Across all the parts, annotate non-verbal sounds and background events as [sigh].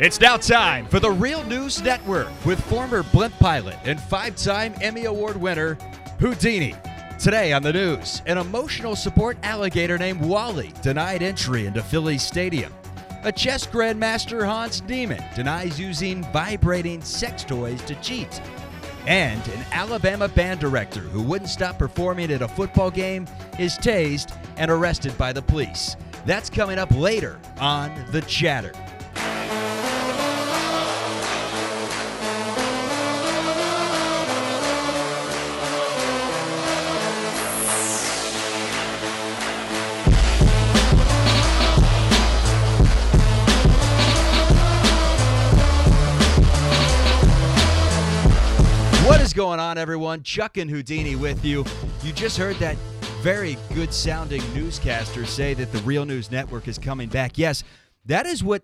It's now time for the Real News Network with former blimp pilot and five time Emmy Award winner Houdini. Today on the news, an emotional support alligator named Wally denied entry into Phillies Stadium. A chess grandmaster Hans Niemann denies using vibrating sex toys to cheat. And an Alabama band director who wouldn't stop performing at a football game is tased and arrested by the police. That's coming up later on The Chatter. Going on, everyone? Chuck and Houdini with you. You just heard that very good sounding newscaster say that the Real News Network is coming back. Yes, that is what.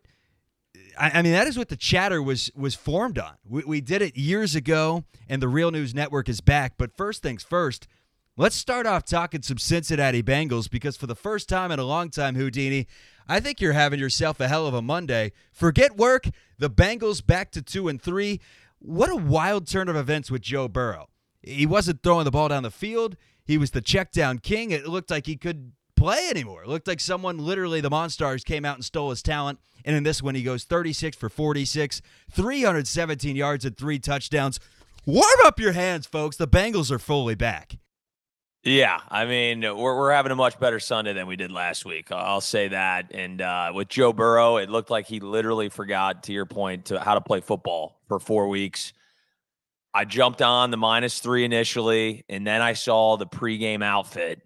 I mean, that is what the chatter was was formed on. We, we did it years ago, and the Real News Network is back. But first things first, let's start off talking some Cincinnati Bengals because for the first time in a long time, Houdini, I think you're having yourself a hell of a Monday. Forget work. The Bengals back to two and three. What a wild turn of events with Joe Burrow. He wasn't throwing the ball down the field. He was the check down king. It looked like he could play anymore. It looked like someone literally the Monstars came out and stole his talent. And in this one, he goes 36 for 46, 317 yards and three touchdowns. Warm up your hands, folks. The Bengals are fully back. Yeah, I mean, we're we're having a much better Sunday than we did last week. I'll say that. And uh, with Joe Burrow, it looked like he literally forgot, to your point, to how to play football for four weeks. I jumped on the minus three initially, and then I saw the pregame outfit,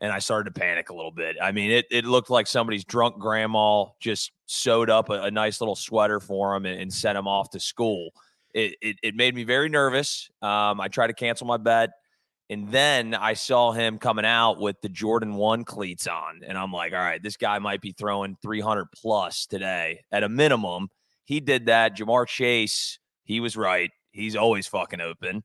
and I started to panic a little bit. I mean, it it looked like somebody's drunk grandma just sewed up a, a nice little sweater for him and, and sent him off to school. It, it it made me very nervous. Um, I tried to cancel my bet. And then I saw him coming out with the Jordan 1 cleats on. And I'm like, all right, this guy might be throwing 300 plus today at a minimum. He did that. Ja'Marr Chase, he was right. He's always fucking open.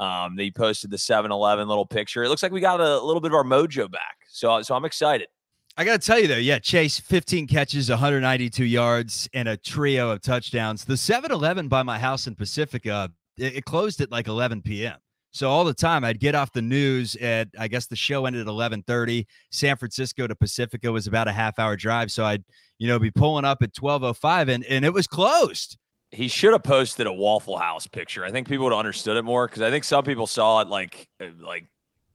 Um, he posted the 7 Eleven little picture. It looks like we got a little bit of our mojo back. So, so I'm excited. I got to tell you, though, yeah, Chase, 15 catches, 192 yards, and a trio of touchdowns. The 7 Eleven by my house in Pacifica, it, it closed at like 11 p.m. So all the time I'd get off the news at I guess the show ended at 11:30. San Francisco to Pacifica was about a half hour drive, so I'd you know be pulling up at 12:05 and and it was closed. He should have posted a Waffle House picture. I think people would have understood it more because I think some people saw it like uh, like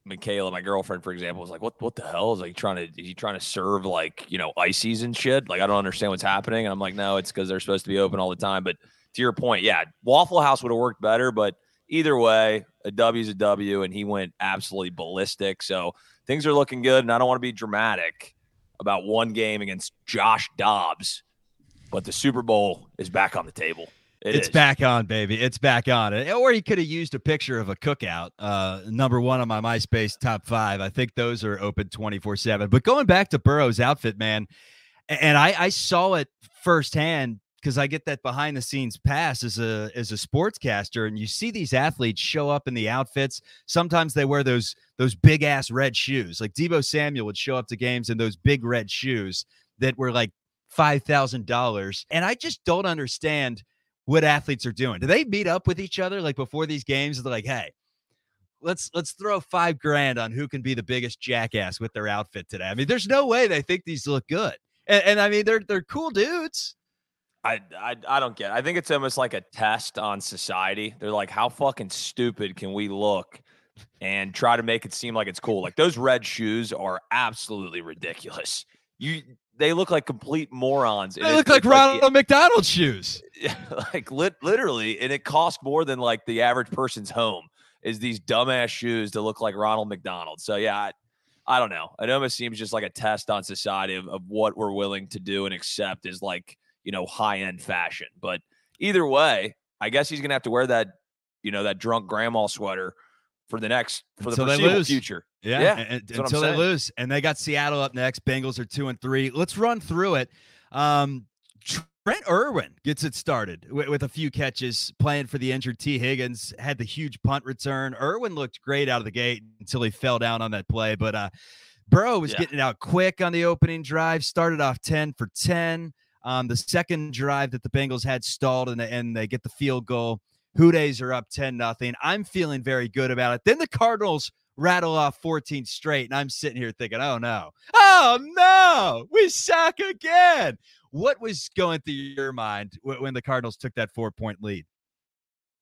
Michaela, my girlfriend, for example, was like, "What what the hell is like trying to is he trying to serve like you know ices and shit? Like I don't understand what's happening." And I'm like, "No, it's because they're supposed to be open all the time." But to your point, yeah, Waffle House would have worked better, but either way, a W is a W, and he went absolutely ballistic. So things are looking good, and I don't want to be dramatic about one game against Josh Dobbs, but the Super Bowl is back on the table. It it's is. back on, baby. It's back on. Or he could have used a picture of a cookout. Uh, number one on my MySpace top five. I think those are open 24 7. But going back to Burrow's outfit, man, and I, I saw it firsthand because I get that behind the scenes pass as a as a sportscaster, and you see these athletes show up in the outfits. Sometimes they wear those those big ass red shoes. Like Deebo Samuel would show up to games in those big red shoes that were like five thousand dollars, and I just don't understand what athletes are doing. Do they meet up with each other like before these games? They're like, hey. Let's let's throw five grand on who can be the biggest jackass with their outfit today. I mean, there's no way they think these look good, and, and I mean they're they're cool dudes. I, I I don't get. It. I think it's almost like a test on society. They're like, how fucking stupid can we look, and try to make it seem like it's cool. Like those red shoes are absolutely ridiculous. You they look like complete morons. They look like Ronald like, McDonald shoes. [laughs] Like lit, literally, and it costs more than like the average person's home. Is these dumbass shoes to look like Ronald McDonald? So yeah, I, I don't know. It almost seems just like a test on society of, of what we're willing to do and accept is like you know, high end fashion. But either way, I guess he's gonna have to wear that, you know, that drunk grandma sweater for the next for until the foreseeable future. Yeah, yeah and, until they lose, and they got Seattle up next. Bengals are two and three. Let's run through it. Um, Trent Irwin gets it started with, with, a few catches, playing for the injured Tee Higgins. Had the huge punt return. Irwin looked great out of the gate until he fell down on that play, but uh, Burrow was yeah. getting it out quick on the opening drive. Started off ten for ten. Um, the second drive that the Bengals had stalled and, and they get the field goal. Who Deys are up 10 nothing. I'm feeling very good about it. Then the Cardinals rattle off 14 straight, and I'm sitting here thinking, oh no, oh no, we suck again. What was going through your mind when the Cardinals took that four point lead?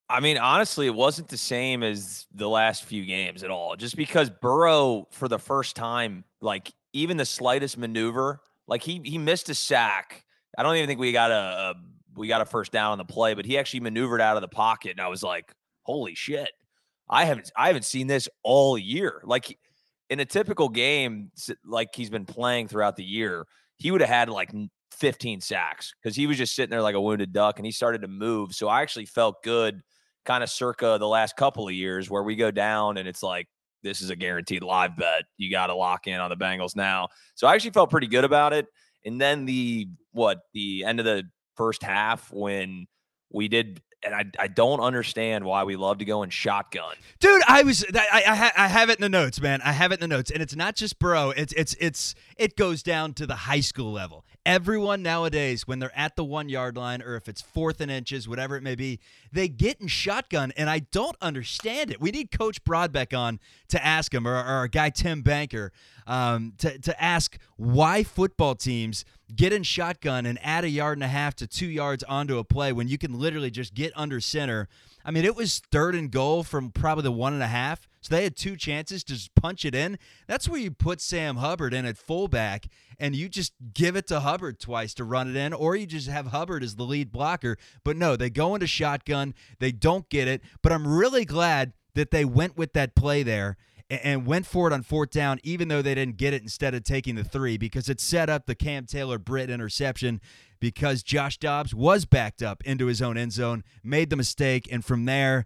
I mean, honestly, it wasn't the same as the last few games at all. Just because Burrow, for the first time, like even the slightest maneuver, like he he missed a sack. I don't even think we got a, a we got a first down on the play, but he actually maneuvered out of the pocket, and I was like, "Holy shit!" I haven't I haven't seen this all year. Like in a typical game, like he's been playing throughout the year, he would have had like 15 sacks because he was just sitting there like a wounded duck, and he started to move. So I actually felt good, kind of circa the last couple of years, where we go down and it's like this is a guaranteed live bet. You got to lock in on the Bengals now. So I actually felt pretty good about it. And then the what the end of the first half when we did and I, I don't understand why we love to go in shotgun. Dude, I was I, I I have it in the notes, man. I have it in the notes, and it's not just bro. It's it's it's it goes down to the high school level. Everyone nowadays, when they're at the one yard line, or if it's fourth and inches, whatever it may be, they get in shotgun, and I don't understand it. We need Coach Broadbeck on to ask him, or, or our guy Tim Banker, um, to to ask why football teams get in shotgun and add a yard and a half to two yards onto a play when you can literally just get under center. I mean, it was third and goal from probably the one and a half. So they had two chances to just punch it in. That's where you put Sam Hubbard in at fullback and you just give it to Hubbard twice to run it in, or you just have Hubbard as the lead blocker. But no, they go into shotgun. They don't get it. But I'm really glad that they went with that play there and went for it on fourth down, even though they didn't get it instead of taking the three, because it set up the Cam Taylor Britt interception because Josh Dobbs was backed up into his own end zone, made the mistake, and from there,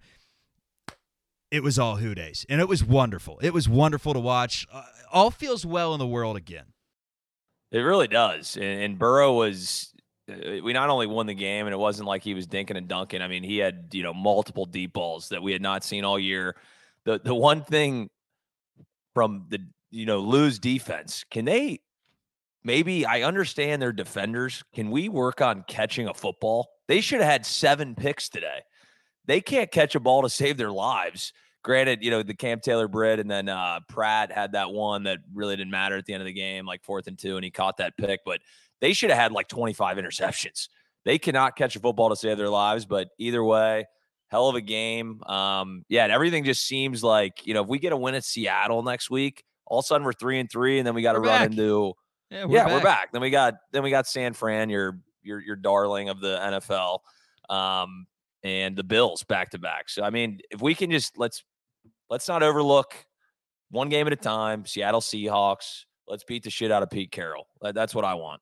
it was all Who Deys, And it was wonderful. It was wonderful to watch. Uh, all feels well in the world again. It really does. And, and Burrow was uh, we not only won the game and it wasn't like he was dinking and dunking. I mean, he had, you know, multiple deep balls that we had not seen all year. The the one thing from the you know lose defense. Can they maybe I understand their defenders. Can we work on catching a football? They should have had seven picks today. They can't catch a ball to save their lives. Granted, you know, the Cam Taylor Britt and then uh, Pratt had that one that really didn't matter at the end of the game, like fourth and two, and he caught that pick. But they should have had like 25 interceptions. They cannot catch a football to save their lives. But either way, hell of a game. Um, yeah, and everything just seems like you know if we get a win at Seattle next week, all of a sudden we're three and three, and then we got to run back. into yeah, we're, yeah back. we're back. Then we got then we got San Fran, your your your darling of the NFL, um, and the Bills back to back. So I mean, if we can just let's let's not overlook one game at a time. Seattle Seahawks. Let's beat the shit out of Pete Carroll. That's what I want.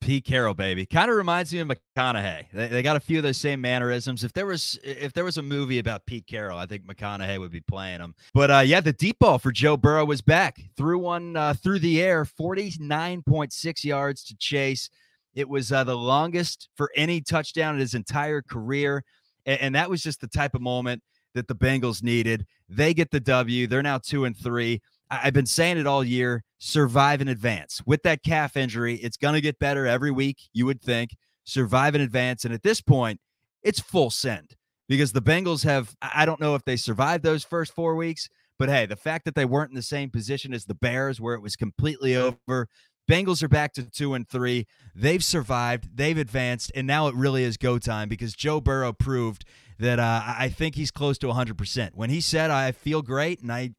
Pete Carroll, baby, kind of reminds me of McConaughey. They, they got a few of those same mannerisms. If there was if there was a movie about Pete Carroll, I think McConaughey would be playing him. But uh, yeah, the deep ball for Joe Burrow was back. Threw one uh, through the air, forty nine point six yards to Chase. It was uh, the longest for any touchdown in his entire career, and, and that was just the type of moment that the Bengals needed. They get the W. They're now two and three. I've been saying it all year survive in advance. With that calf injury, it's going to get better every week, you would think. Survive in advance. And at this point, it's full send because the Bengals have, I don't know if they survived those first four weeks, but hey, the fact that they weren't in the same position as the Bears, where it was completely over, Bengals are back to two and three. They've survived, they've advanced, and now it really is go time because Joe Burrow proved that uh, I think he's close to 100%. When he said, I feel great, and I,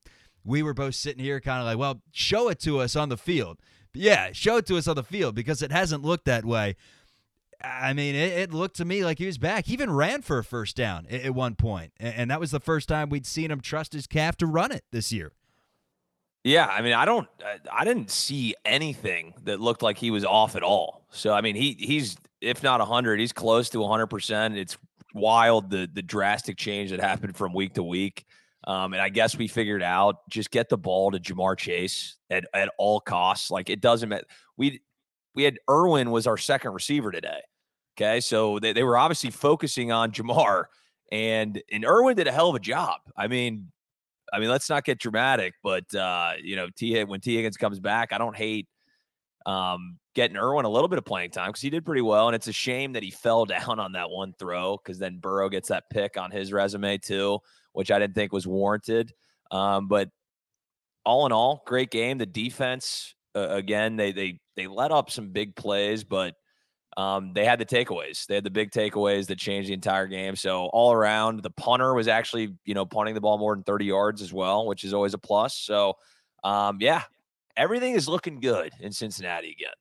we were both sitting here kind of like, well, show it to us on the field. But yeah, show it to us on the field because it hasn't looked that way. I mean, it, it, looked to me like he was back. He even ran for a first down at, at one point, and, and that was the first time we'd seen him trust his calf to run it this year. Yeah, I mean, I don't, I didn't see anything that looked like he was off at all. So, I mean, he he's if not hundred, he's close to hundred percent. It's wild the the drastic change that happened from week to week. Um, and I guess we figured out just get the ball to Ja'Marr Chase at, at all costs. Like it doesn't matter. We we had Irwin was our second receiver today. Okay. So they, they were obviously focusing on Ja'Marr and and Irwin did a hell of a job. I mean, I mean, let's not get dramatic, but uh, you know, T when Tee Higgins comes back, I don't hate um, getting Irwin a little bit of playing time because he did pretty well. And it's a shame that he [laughs] fell down on that one throw because then Burrow gets that pick on his resume too, which I didn't think was warranted. Um, but all in all, great game. The defense, uh, again, they they they let up some big plays, but um, they had the takeaways. They had the big takeaways that changed the entire game. So all around, the punter was actually you know punting the ball more than 30 yards as well, which is always a plus. So um, yeah, everything is looking good in Cincinnati again.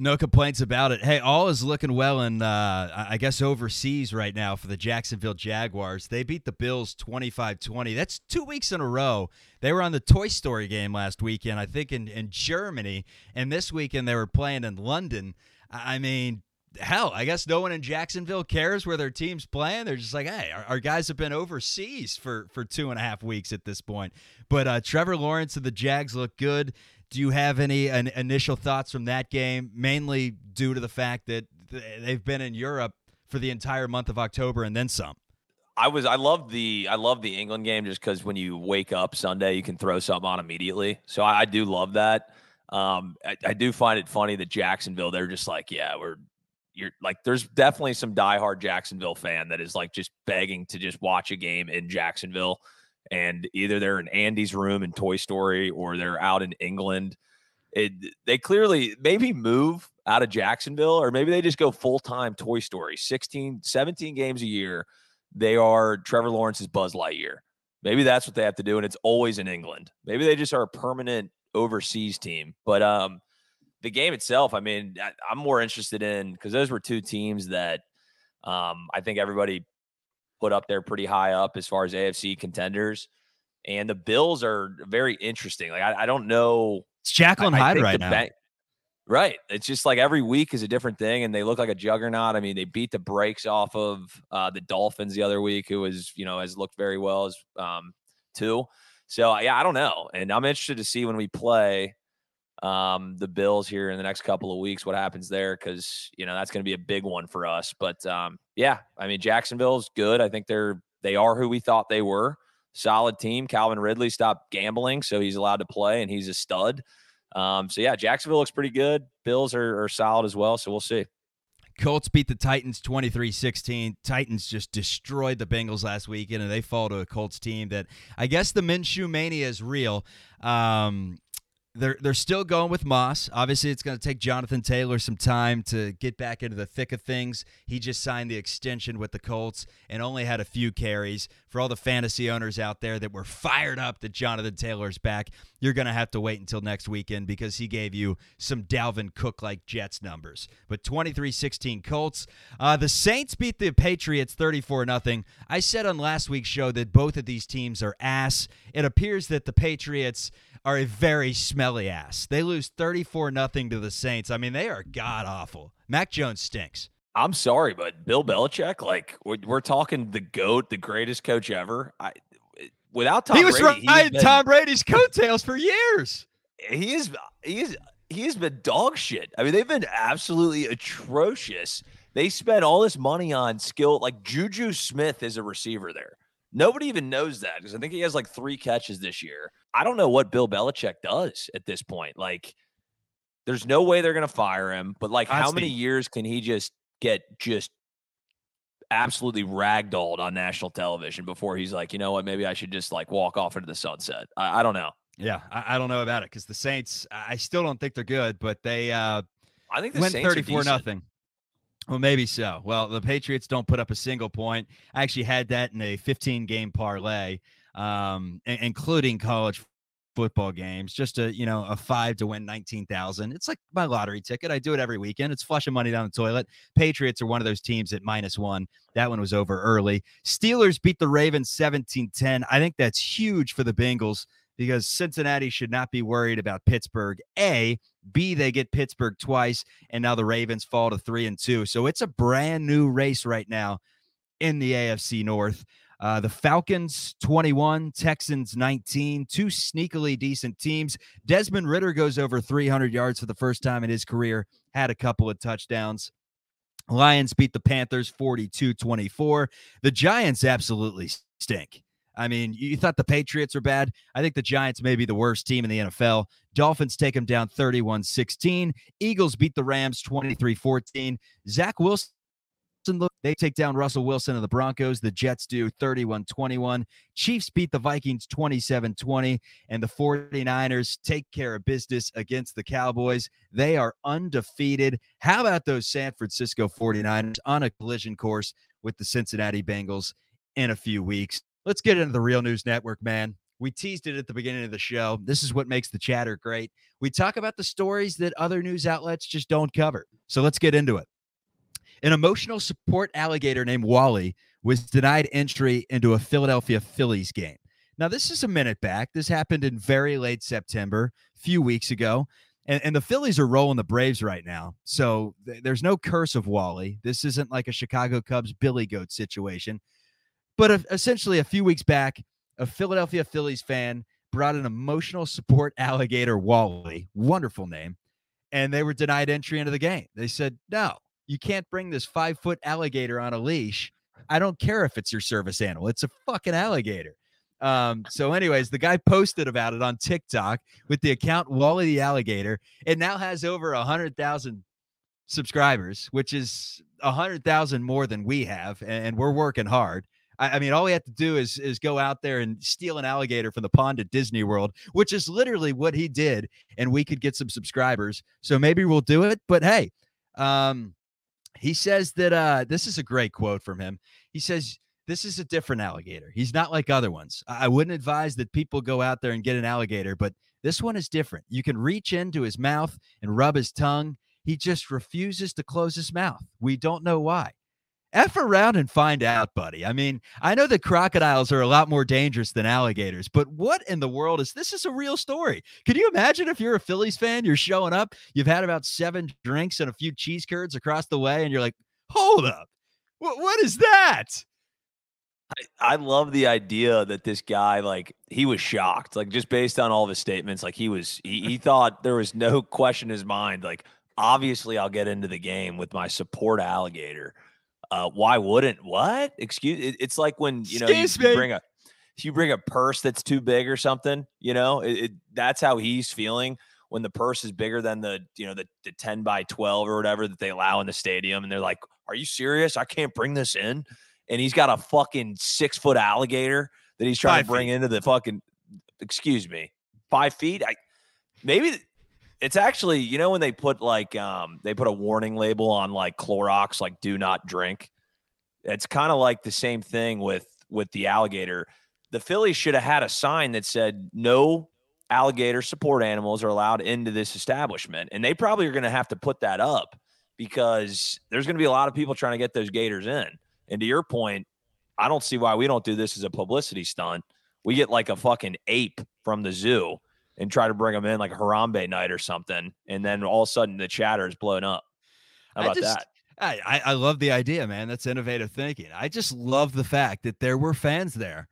No complaints about it. Hey, all is looking well in, uh, I guess, overseas right now for the Jacksonville Jaguars. They beat the Bills 25 20. That's two weeks in a row. They were on the Toy Story game last weekend, I think, in, in Germany. And this weekend they were playing in London. I mean, hell, I guess no one in Jacksonville cares where their team's playing. They're just like, hey, our, our, guys have been overseas for for two and a half weeks at this point. But uh, Trevor Lawrence and the Jags look good. Do you have any an, initial thoughts from that game? Mainly due to the fact that they've been in Europe for the entire month of October and then some. I was I love the I love the England game just because when you wake up Sunday you can throw something on immediately. So I, I do love that. Um, I, I, do find it funny that Jacksonville they're just like yeah we're you're like there's definitely some diehard Jacksonville fan that is like just begging to just watch a game in Jacksonville and either they're in Andy's room in Toy Story or they're out in England. It, they clearly maybe move out of Jacksonville or maybe they just go full time Toy Story 16, 17 games a year. They are Trevor Lawrence's Buzz Lightyear. Maybe that's what they have to do. And it's always in England. Maybe they just are a permanent overseas team. But um, the game itself, I mean, I, am more interested in because those were two teams that um, I think everybody put up there pretty high up as far as AFC contenders. And the Bills are very interesting. Like I, I don't know. It's Jekyll and Hyde right now. Bank, right. It's just like every week is a different thing, and they look like a juggernaut. I mean, they beat the brakes off of uh, the Dolphins the other week, who was you know has looked very well as um, too. So yeah, I don't know, and I'm interested to see when we play um, the Bills here in the next couple of weeks, what happens there, because you know that's going to be a big one for us. But um, yeah, I mean Jacksonville's good. I think they're they are who we thought they were. Solid team. Calvin Ridley stopped gambling, so he's allowed to play, and he's a stud. Um, so yeah, Jacksonville looks pretty good. Bills are, are solid as well, so we'll see. Colts beat the Titans 23 16. Titans just destroyed the Bengals last weekend, and they fall to a Colts team that I guess the Minshew mania is real. Um, they're they're still going with Moss. Obviously, it's going to take Jonathan Taylor some time to get back into the thick of things. He just signed the extension with the Colts and only had a few carries. For all the fantasy owners out there that were fired up that Jonathan Taylor's back, you're going to have to wait until next weekend because he gave you some Dalvin Cook like Jets numbers. But 23-16 Colts. Uh, the Saints beat the Patriots 34 0 I said on last week's show that both of these teams are ass. It appears that the Patriots are a very smelly They lose 34 nothing to the Saints. I mean, they are god awful. Mac Jones stinks. I'm sorry, but Bill Belichick, like we're, we're talking the goat, the greatest coach ever. I without Tom he was Brady, riding been, Tom Brady's coattails for years. He is he is he has been dog shit. I mean, they've been absolutely atrocious. They spent all this money on skill, like Juju Smith is a receiver there. Nobody even knows that because I think he has like three catches this year. I don't know what Bill Belichick does at this point. Like, there's no way they're going to fire him. But like, how many years can he just get just absolutely ragdolled on national television before he's like, you know what, maybe I should just like walk off into the sunset? I, I don't know. Yeah, I, I, don't know about it because the Saints, I still don't think they're good, but they uh, I think the went Saints 34 nothing. Well, maybe so. Well, the Patriots don't put up a single point. I actually had that in a 15 game parlay, um, including college football games, just a you know a five to win 19,000. It's like my lottery ticket. I do it every weekend. It's flushing money down the toilet. Patriots are one of those teams at minus one. That one was over early. Steelers beat the Ravens 17-10. I think that's huge for the Bengals because Cincinnati should not be worried about Pittsburgh. A, B, they get Pittsburgh twice, and now the Ravens fall to three and two. So it's a brand new race right now in the AFC North. Uh, the Falcons 21, Texans 19, two sneakily decent teams. Desmond Ridder goes over 300 yards for the first time in his career, had a couple of touchdowns. Lions beat the Panthers 42 24. The Giants absolutely stink. I mean, you thought the Patriots were bad. I think the Giants may be the worst team in the NFL. Dolphins take them down 31 16. Eagles beat the Rams 23 14. Zach Wilson they take down Russell Wilson and the Broncos. The Jets do 31 21. Chiefs beat the Vikings 27 20. And the 49ers take care of business against the Cowboys. They are undefeated. How about those San Francisco 49ers on a collision course with the Cincinnati Bengals in a few weeks? Let's get into the Real News Network, man. We teased it at the beginning of the show. This is what makes the chatter great. We talk about the stories that other news outlets just don't cover. So let's get into it. An emotional support alligator named Wally was denied entry into a Philadelphia Phillies game. Now, this is a minute back. This happened in very late September, a few weeks ago. And, and the Phillies are rolling the Braves right now. So th- there's no curse of Wally. This isn't like a Chicago Cubs Billy Goat situation. But uh, essentially, a few weeks back, a Philadelphia Phillies fan brought an emotional support [laughs] alligator, Wally, wonderful name, and they were denied entry into the game. They said, no, you can't bring this five foot alligator on a leash. I don't care if it's your service animal, it's a fucking alligator. Um, so, anyways, the guy posted about it on TikTok with the account Wally the Alligator. It now has over a hundred thousand subscribers, which is a hundred thousand more than we have, and we're working hard. I, I mean, all we have to do is is go out there and steal an alligator from the pond at Disney World, which is literally what he did, and we could get some subscribers. So maybe we'll do it. But hey, um, he says that uh, this is a great quote from him. He says. This is a different alligator. He's not like other ones. I wouldn't advise that people go out there and get an alligator, but this one is different. You can reach into his mouth and rub his tongue. He just refuses to close his mouth. We don't know why. F around and find out, buddy. I mean, I know that crocodiles are a lot more dangerous than alligators, but what in the world is this? Is a real story. Can you imagine if you're a Phillies fan, you're showing up, you've had about seven drinks and a few cheese curds across the way, and you're like, hold up, what, what is that? I, I love the idea that this guy, like, he was shocked, like, just based on all of his statements. Like, he was, he, he thought there was no question in his mind. Like, obviously, I'll get into the game with my support alligator. Uh, why wouldn't what? Excuse. It, it's like when you know you, you, bring a you bring a purse that's too big or something. You know, it, it, that's how he's feeling when the purse is bigger than the you know the, the 10 by 12 or whatever that they allow in the stadium and they're like are you serious i can't bring this in and he's got a fucking six foot alligator that he's trying five to bring feet. into the fucking excuse me five feet i maybe it's actually, you know, when they put like um they put a warning label on like Clorox, like do not drink. It's kind of like the same thing with with the alligator. The Phillies should have had a sign that said no alligator support animals are allowed into this establishment. And they probably are going to have to put that up because there's going to be a lot of people trying to get those gators in. And to your point, I don't see why we don't do this as a publicity stunt. We get like a fucking ape from the zoo and try to bring them in like Harambe night or something, and then all of a sudden the chatter is blown up. How about just, that? I, I love the idea, man. That's innovative thinking. I just love the fact that there were fans there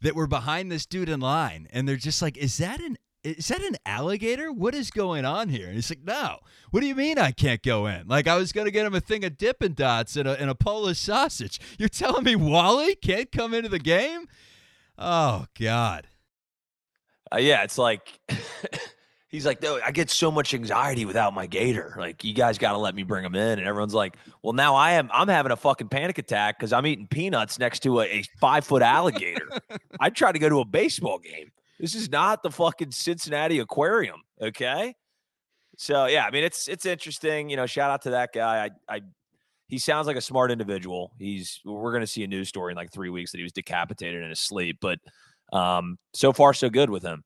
that were behind this dude in line, and they're just like, "Is that an is that an alligator? What is going on here?" And he's like, "No. What do you mean I can't go in? Like I was gonna get him a thing of Dippin' Dots and a and a Polish sausage. You're telling me Wally can't come into the game? Oh God." Uh, yeah, it's like [laughs] he's like, no, I get so much anxiety without my gator. Like, you guys got to let me bring him in. And everyone's like, well, now I am. I'm having a fucking panic attack because I'm eating peanuts next to a, a five foot alligator. [laughs] I tried to go to a baseball game. This is not the fucking Cincinnati Aquarium. Okay. So yeah, I mean it's it's interesting. You know, shout out to that guy. I I he sounds like a smart individual. He's we're gonna see a news story in like three weeks that he was decapitated in his sleep, but um, so far so good with him.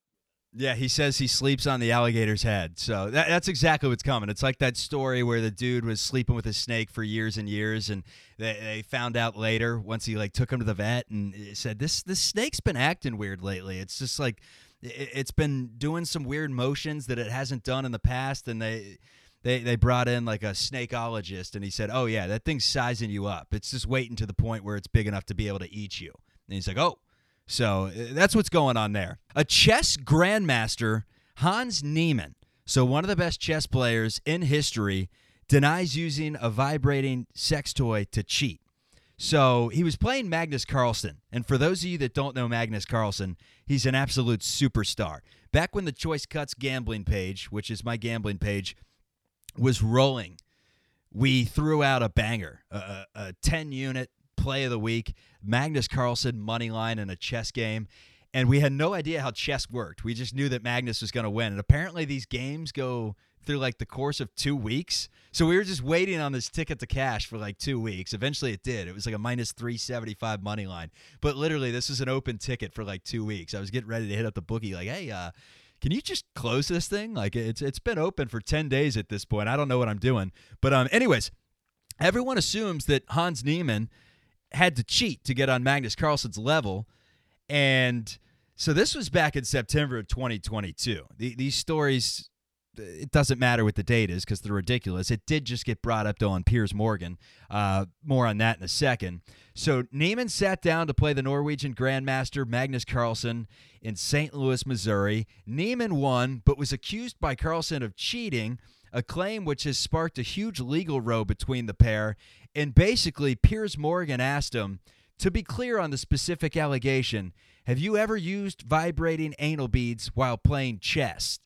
Yeah, he says he sleeps on the alligator's head. So that, that's exactly what's coming. It's like that story where the dude was sleeping with a snake for years and years, and they, they found out later once he like took him to the vet and said this this snake's been acting weird lately. It's just like it, it's been doing some weird motions that it hasn't done in the past, and they they they brought in like a snakeologist, and he said, "Oh yeah, that thing's sizing you up. It's just waiting to the point where it's big enough to be able to eat you." And he's like, "Oh." So uh, that's what's going on there. A chess grandmaster, Hans Niemann, so one of the best chess players in history, denies using a vibrating sex toy to cheat. So he was playing Magnus Carlsen. And for those of you that don't know Magnus Carlsen, he's an absolute superstar. Back when the Choice Cuts gambling page, which is my gambling page, was rolling, we threw out a banger, a, a 10 unit play of the week, Magnus Carlsen money line in a chess game. And we had no idea how chess worked. We just knew that Magnus was going to win. And apparently, these games go through like the course of two weeks. So we were just waiting on this ticket to cash for like two weeks. Eventually it did. It was like a minus 375 money line. But literally, this was an open ticket for like two weeks. I was getting ready to hit up the bookie, like, hey, uh, can you just close this thing? Like it's it's been open for 10 days at this point. I don't know what I'm doing. But um anyways, everyone assumes that Hans Niemann had to cheat to get on Magnus Carlsen's level. And so this was back in September of 2022. The, these stories it doesn't matter what the date is because they're ridiculous. It did just get brought up though on Piers Morgan. Uh, more on that in a second. So Niemann sat down to play the Norwegian Grandmaster Magnus Carlsen in St. Louis, Missouri. Niemann won, but was accused by Carlsen of cheating, a claim which has sparked a huge legal row between the pair. And basically, Piers Morgan asked him to be clear on the specific allegation. Have you ever used vibrating anal beads while playing chess?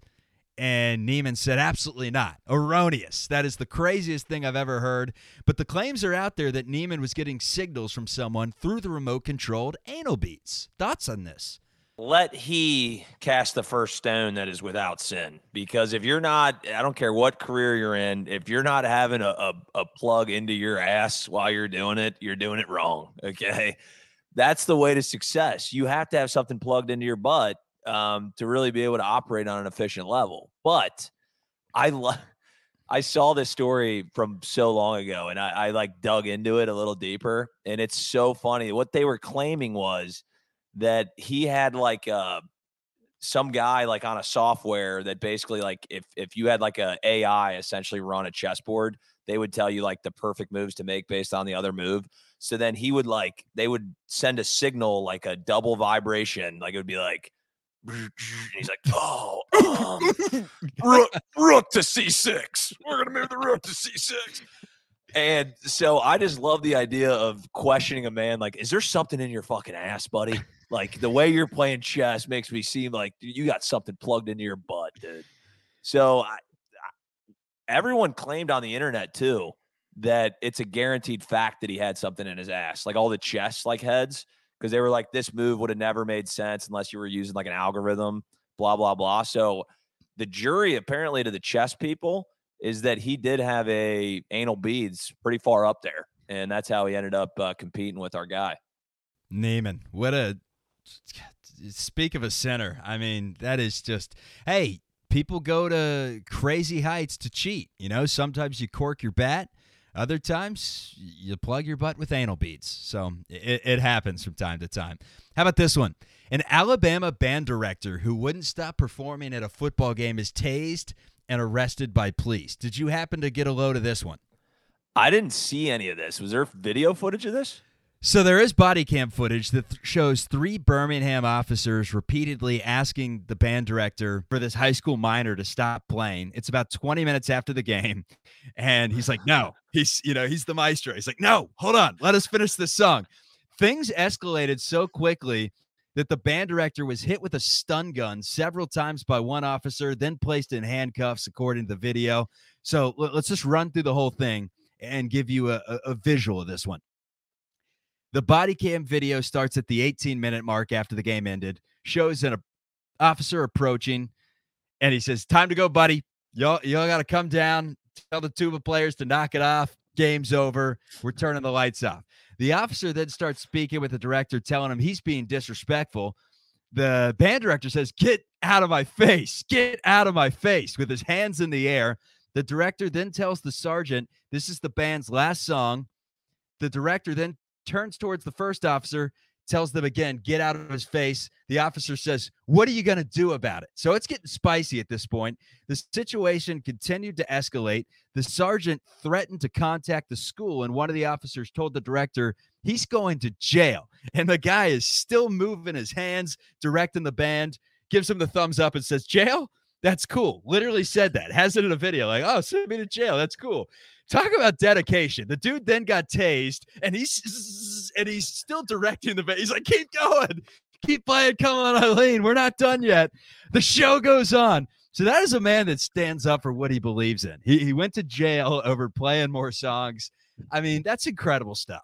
And Niemann said, absolutely not. Erroneous. That is the craziest thing I've ever heard. But the claims are out there that Niemann was getting signals from someone through the remote controlled anal beats. Thoughts on this? Let he cast the first stone that is without sin. Because if you're not, I don't care what career you're in, if you're not having a, a, a plug into your ass while you're doing it, you're doing it wrong. [laughs] Okay. That's the way to success. You have to have something plugged into your butt um, to really be able to operate on an efficient level. But I love. [laughs] I saw this story from so long ago and I, I, like dug into it a little deeper. And it's so funny. What they were claiming was that he had like uh, some guy like on a software that basically like if if you had like a AI essentially run a chessboard, they would tell you like the perfect moves to make based on the other move. So then he would like they would send a signal like a double vibration, like it would be like he's like, oh, um, rook, rook to c6. We're gonna move the rook to c6. And so I just love the idea of questioning a man like, is there something in your fucking ass, buddy? Like the way you're playing chess makes me seem like you got something plugged into your butt, dude. So I, I, everyone claimed on the internet too that it's a guaranteed fact that he had something in his ass. Like all the chess like heads because they were like, this move would have never made sense unless you were using like an algorithm, blah, blah, blah. So the jury, apparently, to the chess people, is that he did have a anal beads pretty far up there. And that's how he ended up uh, competing with our guy. Niemann. What a [laughs] speak of a center. I mean, that is just, hey, people go to crazy heights to cheat. You know, sometimes you cork your bat. Other times, you plug your butt with anal beads. So it, it, happens from time to time. How about this one? An Alabama band director who wouldn't stop performing at a football game is tased and arrested by police. Did you happen to get a load of this one? I didn't see any of this. Was there video footage of this? So there is body cam footage that th- shows three Birmingham officers repeatedly asking the band director for this high school minor to stop playing. It's about 20 minutes after the game, and he's like, "No." He's you know he's the maestro. He's like, "No, hold on, let us finish this song." Things escalated so quickly that the band director was hit with a stun gun several times by one officer, then placed in handcuffs, according to the video. So let's just run through the whole thing and give you a, a, a visual of this one. The body cam video starts at the 18 minute mark after the game ended, shows an officer approaching, and he says, Time to go, buddy. Y'all, y'all got to come down, tell the tuba players to knock it off. Game's over. We're turning the lights off. The officer then starts speaking with the director, telling him he's being disrespectful. The band director says, Get out of my face. Get out of my face with his hands in the air. The director then tells the sergeant, This is the band's last song. The director then turns towards the first officer, tells them again, get out of his face. The officer says, What are you going to do about it? So it's getting spicy at this point. The situation continued to escalate. The sergeant threatened to contact the school, and one of the officers told the director he's going to jail. [laughs] And the guy is still moving his hands, directing the band, gives him the thumbs up, and says, Jail? That's cool. Literally said that. Has it in a video. Like, oh, send me to jail. That's cool. Talk about dedication. The dude then got tased, and he's and he's still directing the. He's like, keep going, keep playing. Come on, Eileen. We're not done yet. The show goes on. So that is a man that stands up for what he believes in. He, he went to jail [laughs] over playing more songs. I mean, that's incredible stuff.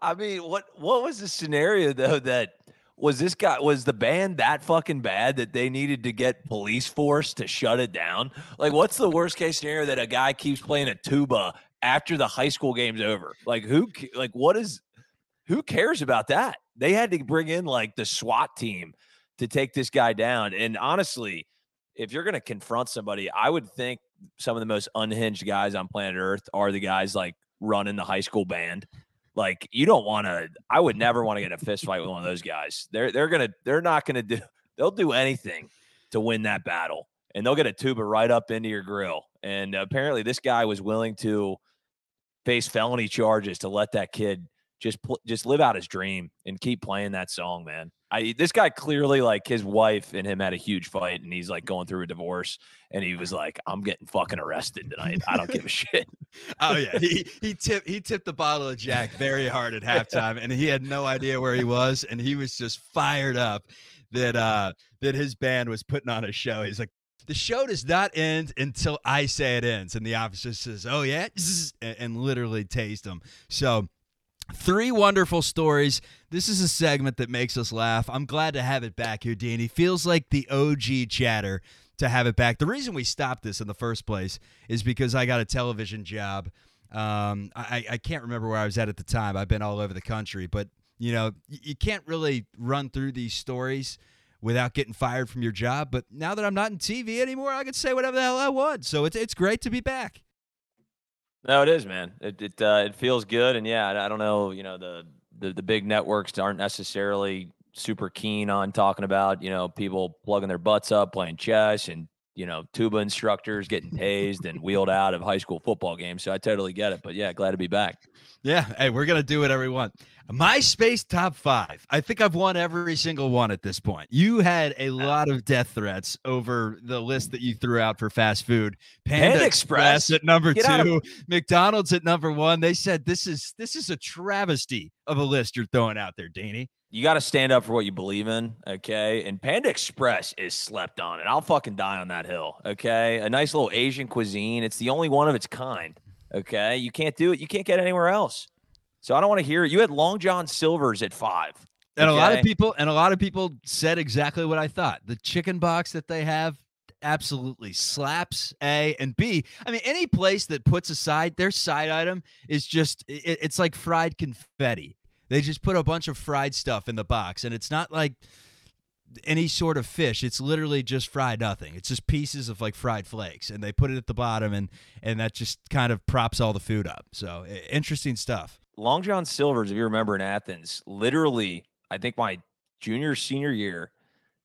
I mean, what what was the scenario though that was this guy was the band that fucking bad that they needed to get police force to shut it down? Like, what's the worst case scenario that a guy keeps playing a tuba after the high school game's over? Like, who like what is who cares about that? They had to bring in like the SWAT team to take this guy down. And honestly, if you're going to confront somebody, I would think some of the most unhinged guys on planet Earth are the guys like running the high school band. Like you don't want to. I would never want to get in a fist fight with one of those guys. They're they're gonna they're not gonna do. [laughs] They'll do anything to win that battle, and they'll get a tuba right up into your grill. And apparently, this guy was willing to face felony charges to let that kid just pl- just live out his dream and keep playing that song, man. I this guy clearly like his wife and him had a huge fight, and he's like going through a divorce, and he was like, "I'm getting fucking arrested tonight. I don't give a [laughs] shit." oh yeah, he he tipped he tipped the bottle of Jack very hard at [laughs] halftime, and he had no idea where he was, and he was just fired up that uh that his band was putting on a show. He's like, the show does not end until I say it ends. And the officer says, Oh, yeah. [laughs] And, literally taste him. So Three wonderful stories. This is a segment that makes us laugh. I'm glad to have it back here, Danny. Feels like the OG chatter to have it back. The reason we stopped this in the first place is because I got a television job. Um, I, I can't remember where I was at at the time. I've been all over the country, but you know, you can't really run through these stories without getting fired from your job. But now that I'm not in TV anymore, I can say whatever the hell I want. So it's it's great to be back. No, it is, man. It it uh, it feels good, and yeah, I, I don't know. You know, the, the the big networks aren't necessarily super keen on talking about you know people plugging their butts up playing chess and you know tuba instructors getting tased and wheeled out of high school football games. So I totally get it. But yeah, glad to be back. Yeah, hey, we're gonna do we want. MySpace top five. I think I've won every single one at this point. You had a lot of death threats over the list that you threw out for fast food. Panda, Panda Express. Express at number Get two, of- McDonald's at number one. They said this is this is a travesty of a list you're throwing out there, Danny. You got to stand up for what you believe in, okay? And Panda Express is slept on, and I'll fucking die on that hill, okay? A nice little Asian cuisine. It's the only one of its kind, okay? You can't do it. You can't get anywhere else. So I don't want to hear it. You had Long John Silver's at five. And okay? a lot of people and a lot of people said exactly what I thought. The chicken box that they have absolutely slaps A and B. I mean, any place that puts aside their side item is just it, it's like fried confetti. They just put a bunch of fried stuff in the box, and it's not like any sort of fish. It's literally just fried nothing. It's just pieces of like fried flakes, and they put it at the bottom, and and that just kind of props all the food up. So interesting stuff. Long John Silver's, if you remember in Athens, literally, I think my junior, senior year,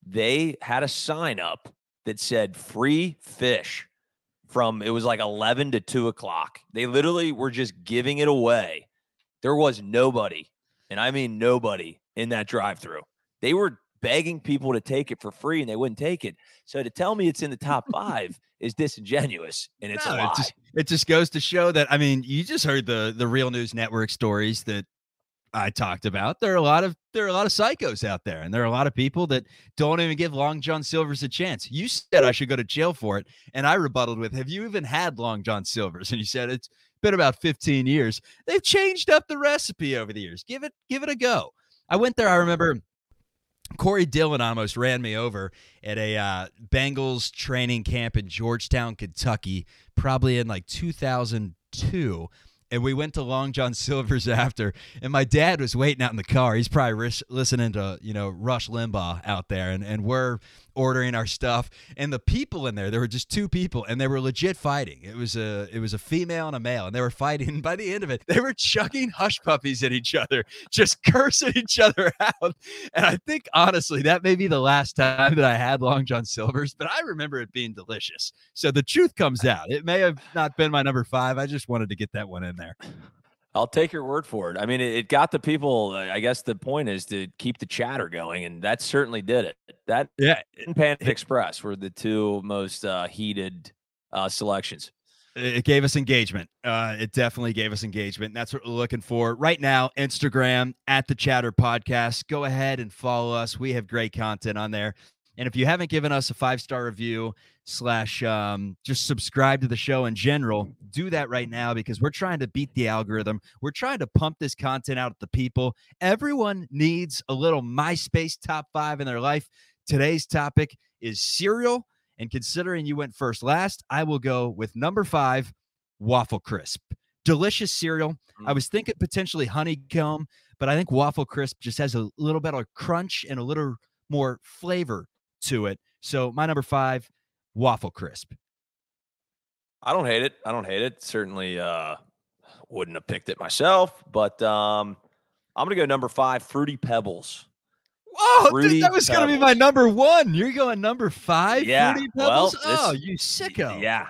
they had a sign up that said free fish from it was like 11 to 2 o'clock. They literally were just giving it away. There was nobody, and I mean nobody in that drive through. They were begging people to take it for free and they wouldn't take it. So to tell me it's in the top five is disingenuous and it's no, a lie. It just, it just goes to show that I mean, you just heard the the real news network stories that I talked about. There are a lot of there are a lot of psychos out there, and there are a lot of people that don't even give Long John Silver's a chance. You said I should go to jail for it, and I rebutted with, "Have you even had Long John Silver's?" And you said it's been about 15 years. They've changed up the recipe over the years. Give it give it a go. I went there. I remember Corey Dillon almost ran me over at a uh, Bengals training camp in Georgetown, Kentucky, probably in like 2002 and we went to Long John Silver's [laughs] after, and my dad was waiting out in the car. He's probably listening to you know Rush Limbaugh out there, and and we're ordering our stuff, and the people in there, there were just two people, and they were legit fighting. It was a it was a female and a male, and they were fighting. And by the end of it, they were chucking hush puppies at each other, just [laughs] cursing each other out. And I think honestly, that may be the last time that I had Long John Silver's, but I remember it being delicious. So the truth comes out. It may have not been my number five. I just wanted to get that one in there. I'll take your word for it. I mean, it, it, got the people. I guess the point is to keep the chatter going, and that certainly did it. That yeah, and Panda Express were the two most uh, heated uh, selections. It gave us engagement. Uh, it definitely gave us engagement. That's what we're looking for right now. Instagram at the Chatter Podcast. Go ahead and follow us. We have great content on there. And if you haven't given us a five star review slash um, just subscribe to the show in general, do that right now because we're trying to beat the algorithm. We're trying to pump this content out to the people. Everyone needs a little MySpace top five in their life. Today's topic is cereal. And considering you went first last, I will go with number five, Waffle Crisp. Delicious cereal. I was thinking potentially honeycomb, but I think Waffle Crisp just has a little bit of crunch and a little more flavor to it. So my number five, Waffle Crisp. I don't hate it. I don't hate it. Certainly uh wouldn't have picked it myself, but um I'm gonna go number five, Fruity Pebbles. Oh, dude, that was going to be my number one. You're going number five. Yeah. Well, this, oh, you sicko. Yeah.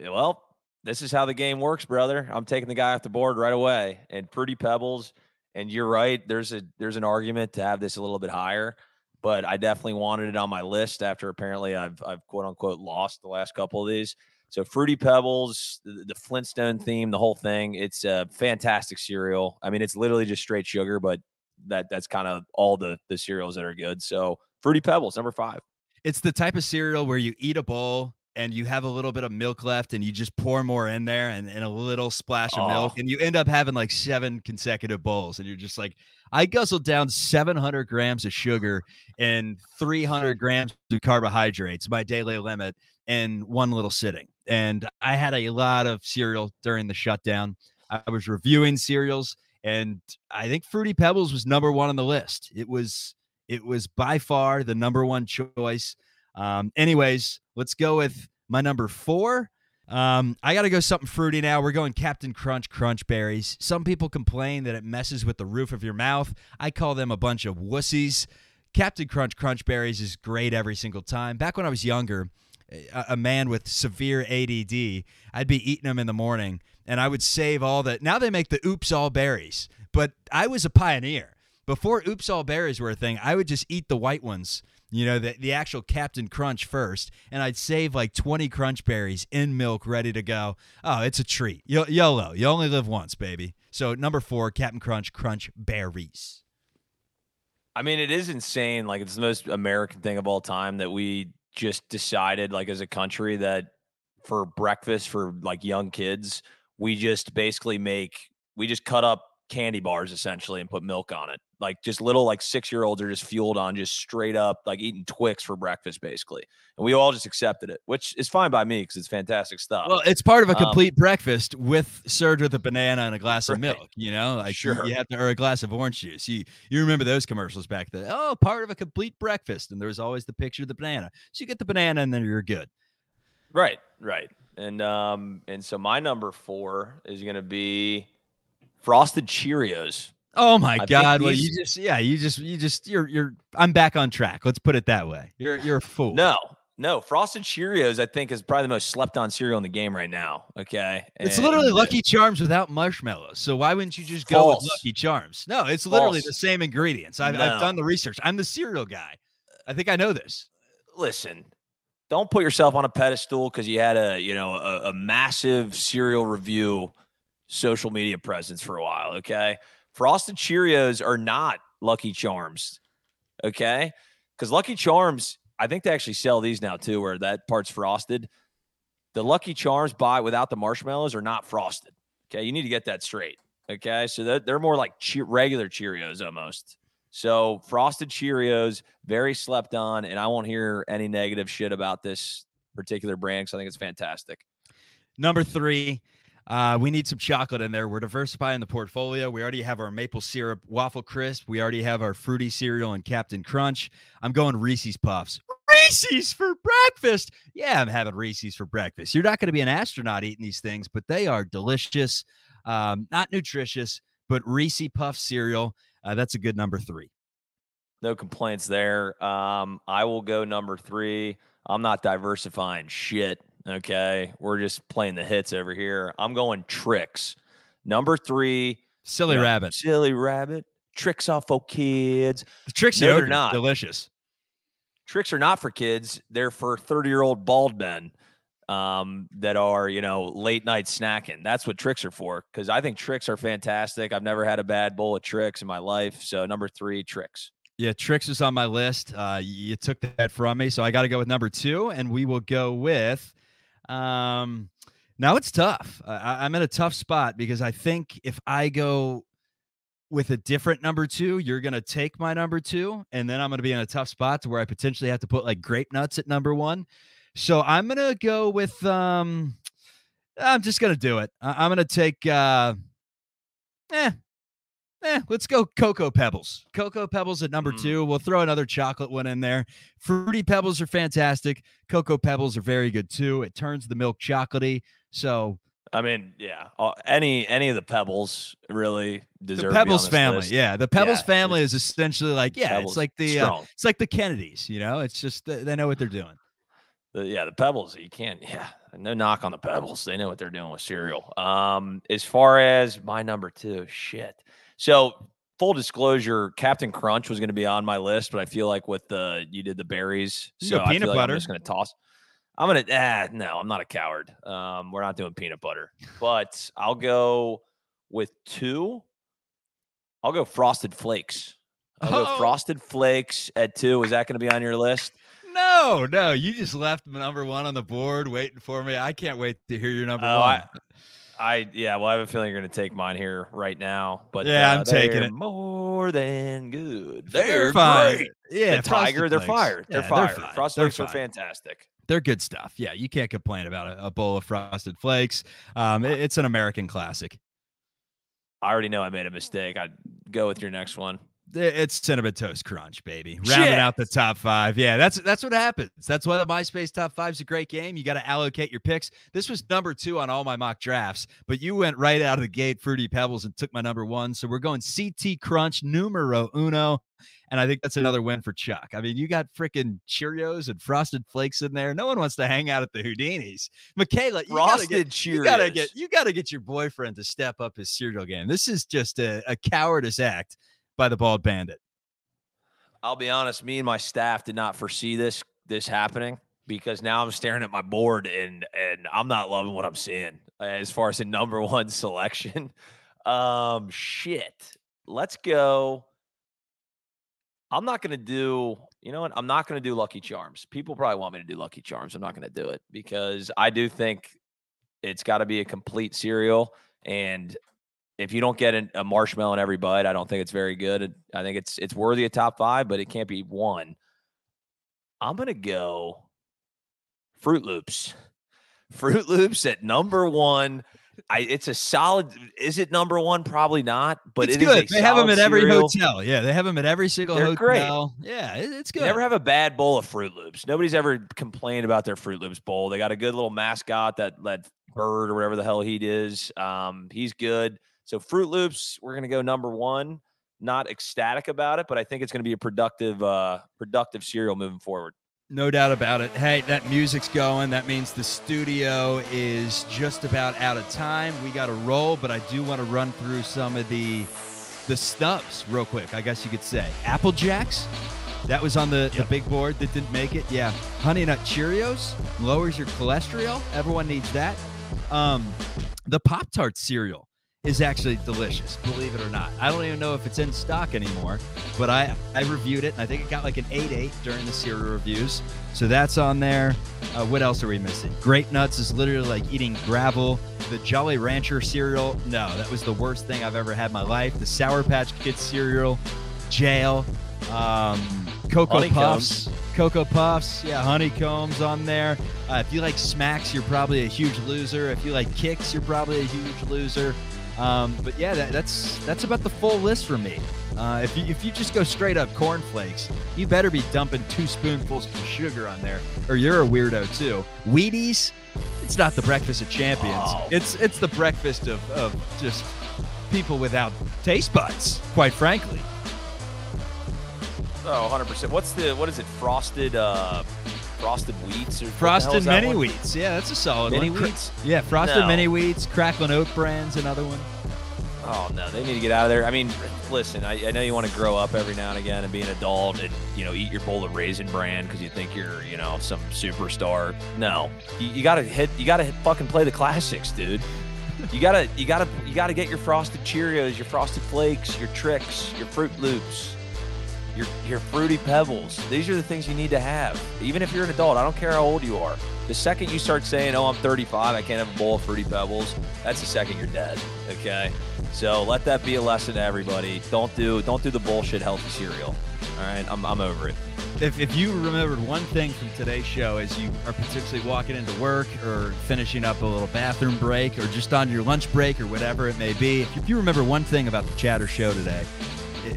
Well, this is how the game works, brother. I'm taking the guy off the board right away. And Fruity Pebbles. And you're right. There's a there's an argument to have this a little bit higher, but I definitely wanted it on my list after apparently I've I've quote unquote lost the last couple of these. So Fruity Pebbles, the, the Flintstone mm-hmm. theme, the whole thing. It's a fantastic cereal. I mean, it's literally just straight sugar, but that that's kind of all the the cereals that are good. So Fruity Pebbles, number five. It's the type of cereal where you eat a bowl and you have a little bit of milk left and you just pour more in there and, and a little splash of oh. milk and you end up having like seven consecutive bowls and you're just like i guzzled down 700 grams of sugar and 300 grams of carbohydrates my daily limit in one little sitting and i had a lot of cereal during the shutdown i was reviewing cereals and I think Fruity Pebbles was number one on the list. It was it was by far the number one choice. Um, anyways, let's go with my number four. Um, I got to go something fruity now. We're going Captain Crunch Crunch Berries. Some people complain that it messes with the roof of your mouth. I call them a bunch of wussies. Captain Crunch Crunch Berries is great every single time. Back when I was younger, a, a man with severe ADD, I'd be eating them in the morning and I would save all the. Now they make the oops all berries, but I was a pioneer. Before oops all berries were a thing, I would just eat the white ones, you know, the, the actual Captain Crunch first, and I'd save like 20 crunch berries in milk ready to go. Oh, it's a treat. Y- YOLO. You only live once, baby. So, number four, Captain Crunch Crunch Berries. I mean, it is insane. Like, it's the most American thing of all time that we just decided, like, as a country, that for breakfast for like young kids, we just basically make we just cut up candy bars essentially and put milk on it. Like just little like six year olds are just fueled on just straight up like eating Twix for breakfast basically, and we all just accepted it, which is fine by me because it's fantastic stuff. Well, it's part of a um complete um, breakfast with served with a banana and a glass right. of milk. You know, like sure. you have to or a glass of orange juice. You you remember those commercials back then? Oh, part of a complete breakfast, and there was always the picture of the banana. So you get the banana and then you're good. Right, right. And um and so my number four is gonna be frosted Cheerios. Oh my I god! Well, you just yeah, you just you just you're you're I'm back on track. Let's put it that way. You're you're a fool. No, no, frosted Cheerios I think is probably the most slept on cereal in the game right now. Okay, and it's literally uh, Lucky Charms without marshmallows. So why wouldn't you just go False. with Lucky Charms? No, it's literally False. the same ingredients. I've, no. I've done the research. I'm the cereal guy. I think I know this. Listen, don't put yourself on a pedestal because you had a you know a, a, massive cereal review social media presence for a while okay frosted cheerios are not lucky charms okay? Because lucky charms i think they actually sell these now too where that part's frosted. The lucky charms buy without the marshmallows are not frosted okay? You need to get that straight okay? So they're, they're more like che- regular cheerios almost. So frosted Cheerios, very slept on, and I won't hear any negative shit about this particular brand because I think it's fantastic. Number three, uh, we need some chocolate in there. We're diversifying the portfolio. We already have our maple syrup waffle crisp. We already have our fruity cereal and Captain Crunch. I'm going Reese's Puffs. Reese's for breakfast. Yeah, I'm having Reese's for breakfast. You're not going to be an astronaut eating these things, but they are delicious. Um, not nutritious, but Reese Puff cereal. Uh, that's a good number three. No complaints there. Um, I will go number three. I'm not diversifying shit. Okay. We're just playing the hits over here. I'm going Trix. Number three, Silly Yeah. rabbit. Silly rabbit. Trix off for kids. The Trix No, they're not. delicious. Trix are not for kids. They're for 30 year old bald men um, that are, you know, late night snacking. That's what Trix are for. Because I think Trix are fantastic. I've never had a bad bowl of Trix in my life. So number three, Trix. Yeah, Trix is on my list. Uh, you took that from me, so I got to go with number two, and we will go with. Um, now it's tough. I, I'm in a tough spot because I think if I go with a different number two, you're gonna take my number two, and then I'm gonna be in a tough spot to where I potentially have to put like grape nuts at number one. So I'm gonna go with. Um, I'm just gonna do it. I- I'm gonna take. Uh, eh, Eh, let's go Cocoa Pebbles. Cocoa Pebbles at number Mm. two. We'll throw another chocolate one in there. Fruity Pebbles are fantastic. Cocoa Pebbles are very good too. It turns the milk chocolatey. So I mean, yeah, any any of the pebbles really deserve the to be on Pebbles family, list. yeah, the Pebbles Yeah, family is essentially like, yeah, Pebbles, it's like the uh, it's like the Kennedys. You know, it's just they know what they're doing. The, yeah, the pebbles. You can't. Yeah, no knock on the pebbles. They know what they're doing with cereal. Um, as far as my number two, shit. So full disclosure, Captain Crunch was going to be on my list, but I feel like with the you did the berries, so peanut feel like butter. I'm just going to toss. I'm gonna. Ah, no, I'm not a coward. Um, we're not doing peanut butter, but I'll go with two. I'll go frosted flakes. I'll go Oh. frosted flakes at two. Is that going to be on your list? No, no, you just left number one on the board waiting for me. I can't wait to hear your number Oh, one. I, I yeah, well, I have a feeling you're going to take mine here right now. But Yeah, uh, I'm taking it. More than good. They're They're, fine. great. Yeah, the Tiger, they're Flakes. fire. They're Yeah, fire. fine. Frosted They're Flakes are fantastic. they're good stuff. Yeah, you can't complain about a, a bowl of frosted flakes. Um, it- it's an American classic. I already know I made a mistake. I'd go with your next one. It's cinnamon toast crunch, baby. Rounding out the top five. Yeah, that's that's what happens. That's why the MySpace top five is a great game. You got to allocate your picks. This was number two on all my mock drafts, but you went right out of the gate, Fruity Pebbles, and took my number one. So we're going CT Crunch numero uno. And I think that's another win for Chuck. I mean, you got freaking Cheerios and Frosted Flakes in there. No one wants to hang out at the Houdini's. Michaela, you gotta get Cheerios. you gotta get you gotta get your boyfriend to step up his cereal game. This is just a, a cowardice act by the bald bandit. I'll be honest. Me and my staff did not foresee this this happening because now I'm staring at my board and and I'm not loving what I'm seeing as far as the number [laughs] one selection. Um, shit. Let's go. I'm not gonna do. You know what? I'm not gonna do Lucky Charms. People probably want me to do Lucky Charms. I'm not gonna do it because I do think it's got to be a complete cereal and if you don't get an, a marshmallow in every bite, I don't think it's very good. I think it's it's worthy of top five, but it can't be one. I'm gonna go Froot Loops. Froot Loops at number one. I it's a solid. Is it number one? Probably not. But it's it is good. They have them at every cereal. hotel. Yeah, they have them at every single They're great. hotel. Yeah, it- it's You good. never have a bad bowl of Froot Loops. Nobody's ever complained about their Froot Loops bowl. They got a good little mascot that that bird or whatever the hell he is. Um, he's good. So Froot Loops, we're gonna go number one. Not ecstatic about it, but I think it's gonna be a productive, uh, productive cereal moving forward. No doubt about it. Hey, that music's going. That means the studio is just about out of time. We got to roll, but I do want to run through some of the the snubs real quick. I guess you could say Apple Jacks. That was on the, the big board that didn't make it. Yeah, Honey Nut Cheerios lowers your cholesterol. Everyone needs that. Um, the Pop Tart cereal is actually delicious, believe it or not. I don't even know if it's in stock anymore, but I I reviewed it and I think it got like an 8-8 during the cereal reviews. So that's on there. Uh, what else are we missing? Grape Nuts is literally like eating gravel. The Jolly Rancher cereal, no, that was the worst thing I've ever had in my life. The Sour Patch Kids cereal, jail, um, Cocoa. Puffs. Cocoa Puffs, yeah, honeycombs on there. Uh, if you like smacks, you're probably a huge loser. If you like Kix, you're probably a huge loser. Um, but yeah, that, that's that's about the full list for me. Uh, if you if you just go straight up cornflakes, you better be dumping two spoonfuls of sugar on there, or you're a weirdo too. Wheaties, it's not the breakfast of champions. Oh. It's it's the breakfast of, of just people without taste buds, quite frankly. Oh, 100 percent. What's the what is it? Frosted, uh, frosted wheats or what the hell Frosted is that mini one? wheats, yeah, that's a solid Mini one. Wheats. Yeah, frosted No. mini wheats, Cracklin oat brands, another one. Oh no, they need to get out of there. I mean, listen, I, I know you want to grow up every now and again and be an adult and you know eat your bowl of raisin bran because you think you're you know some superstar. No, you, you gotta hit. You gotta hit, fucking play the classics, dude. You gotta you gotta you gotta get your frosted Cheerios, your frosted flakes, your Trix, your Froot Loops, your your fruity pebbles. These are the things you need to have. Even if you're an adult, I don't care how old you are. The second you start saying, "Oh, I'm 35, I can't have a bowl of fruity pebbles," that's the second you're dead. Okay, so let that be a lesson to everybody. Don't do don't do the bullshit healthy cereal. All right, I'm I'm over it. If, if you remembered one thing from today's show as you are particularly walking into work or finishing up a little bathroom break or just on your lunch break or whatever it may be, if you remember one thing about the Chatter Show today,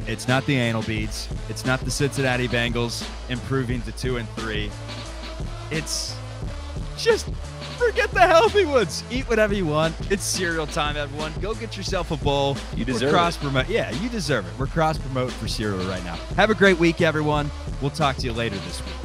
it's not the anal beads, it's not the Cincinnati Bengals improving to two and three. It's just forget the healthy ones. Eat whatever you want. It's cereal time, everyone. Go get yourself a bowl. You We're deserve cross it. promote. Yeah, you deserve it. We're cross promote for cereal right now. Have a great week, everyone. We'll talk to you later this week.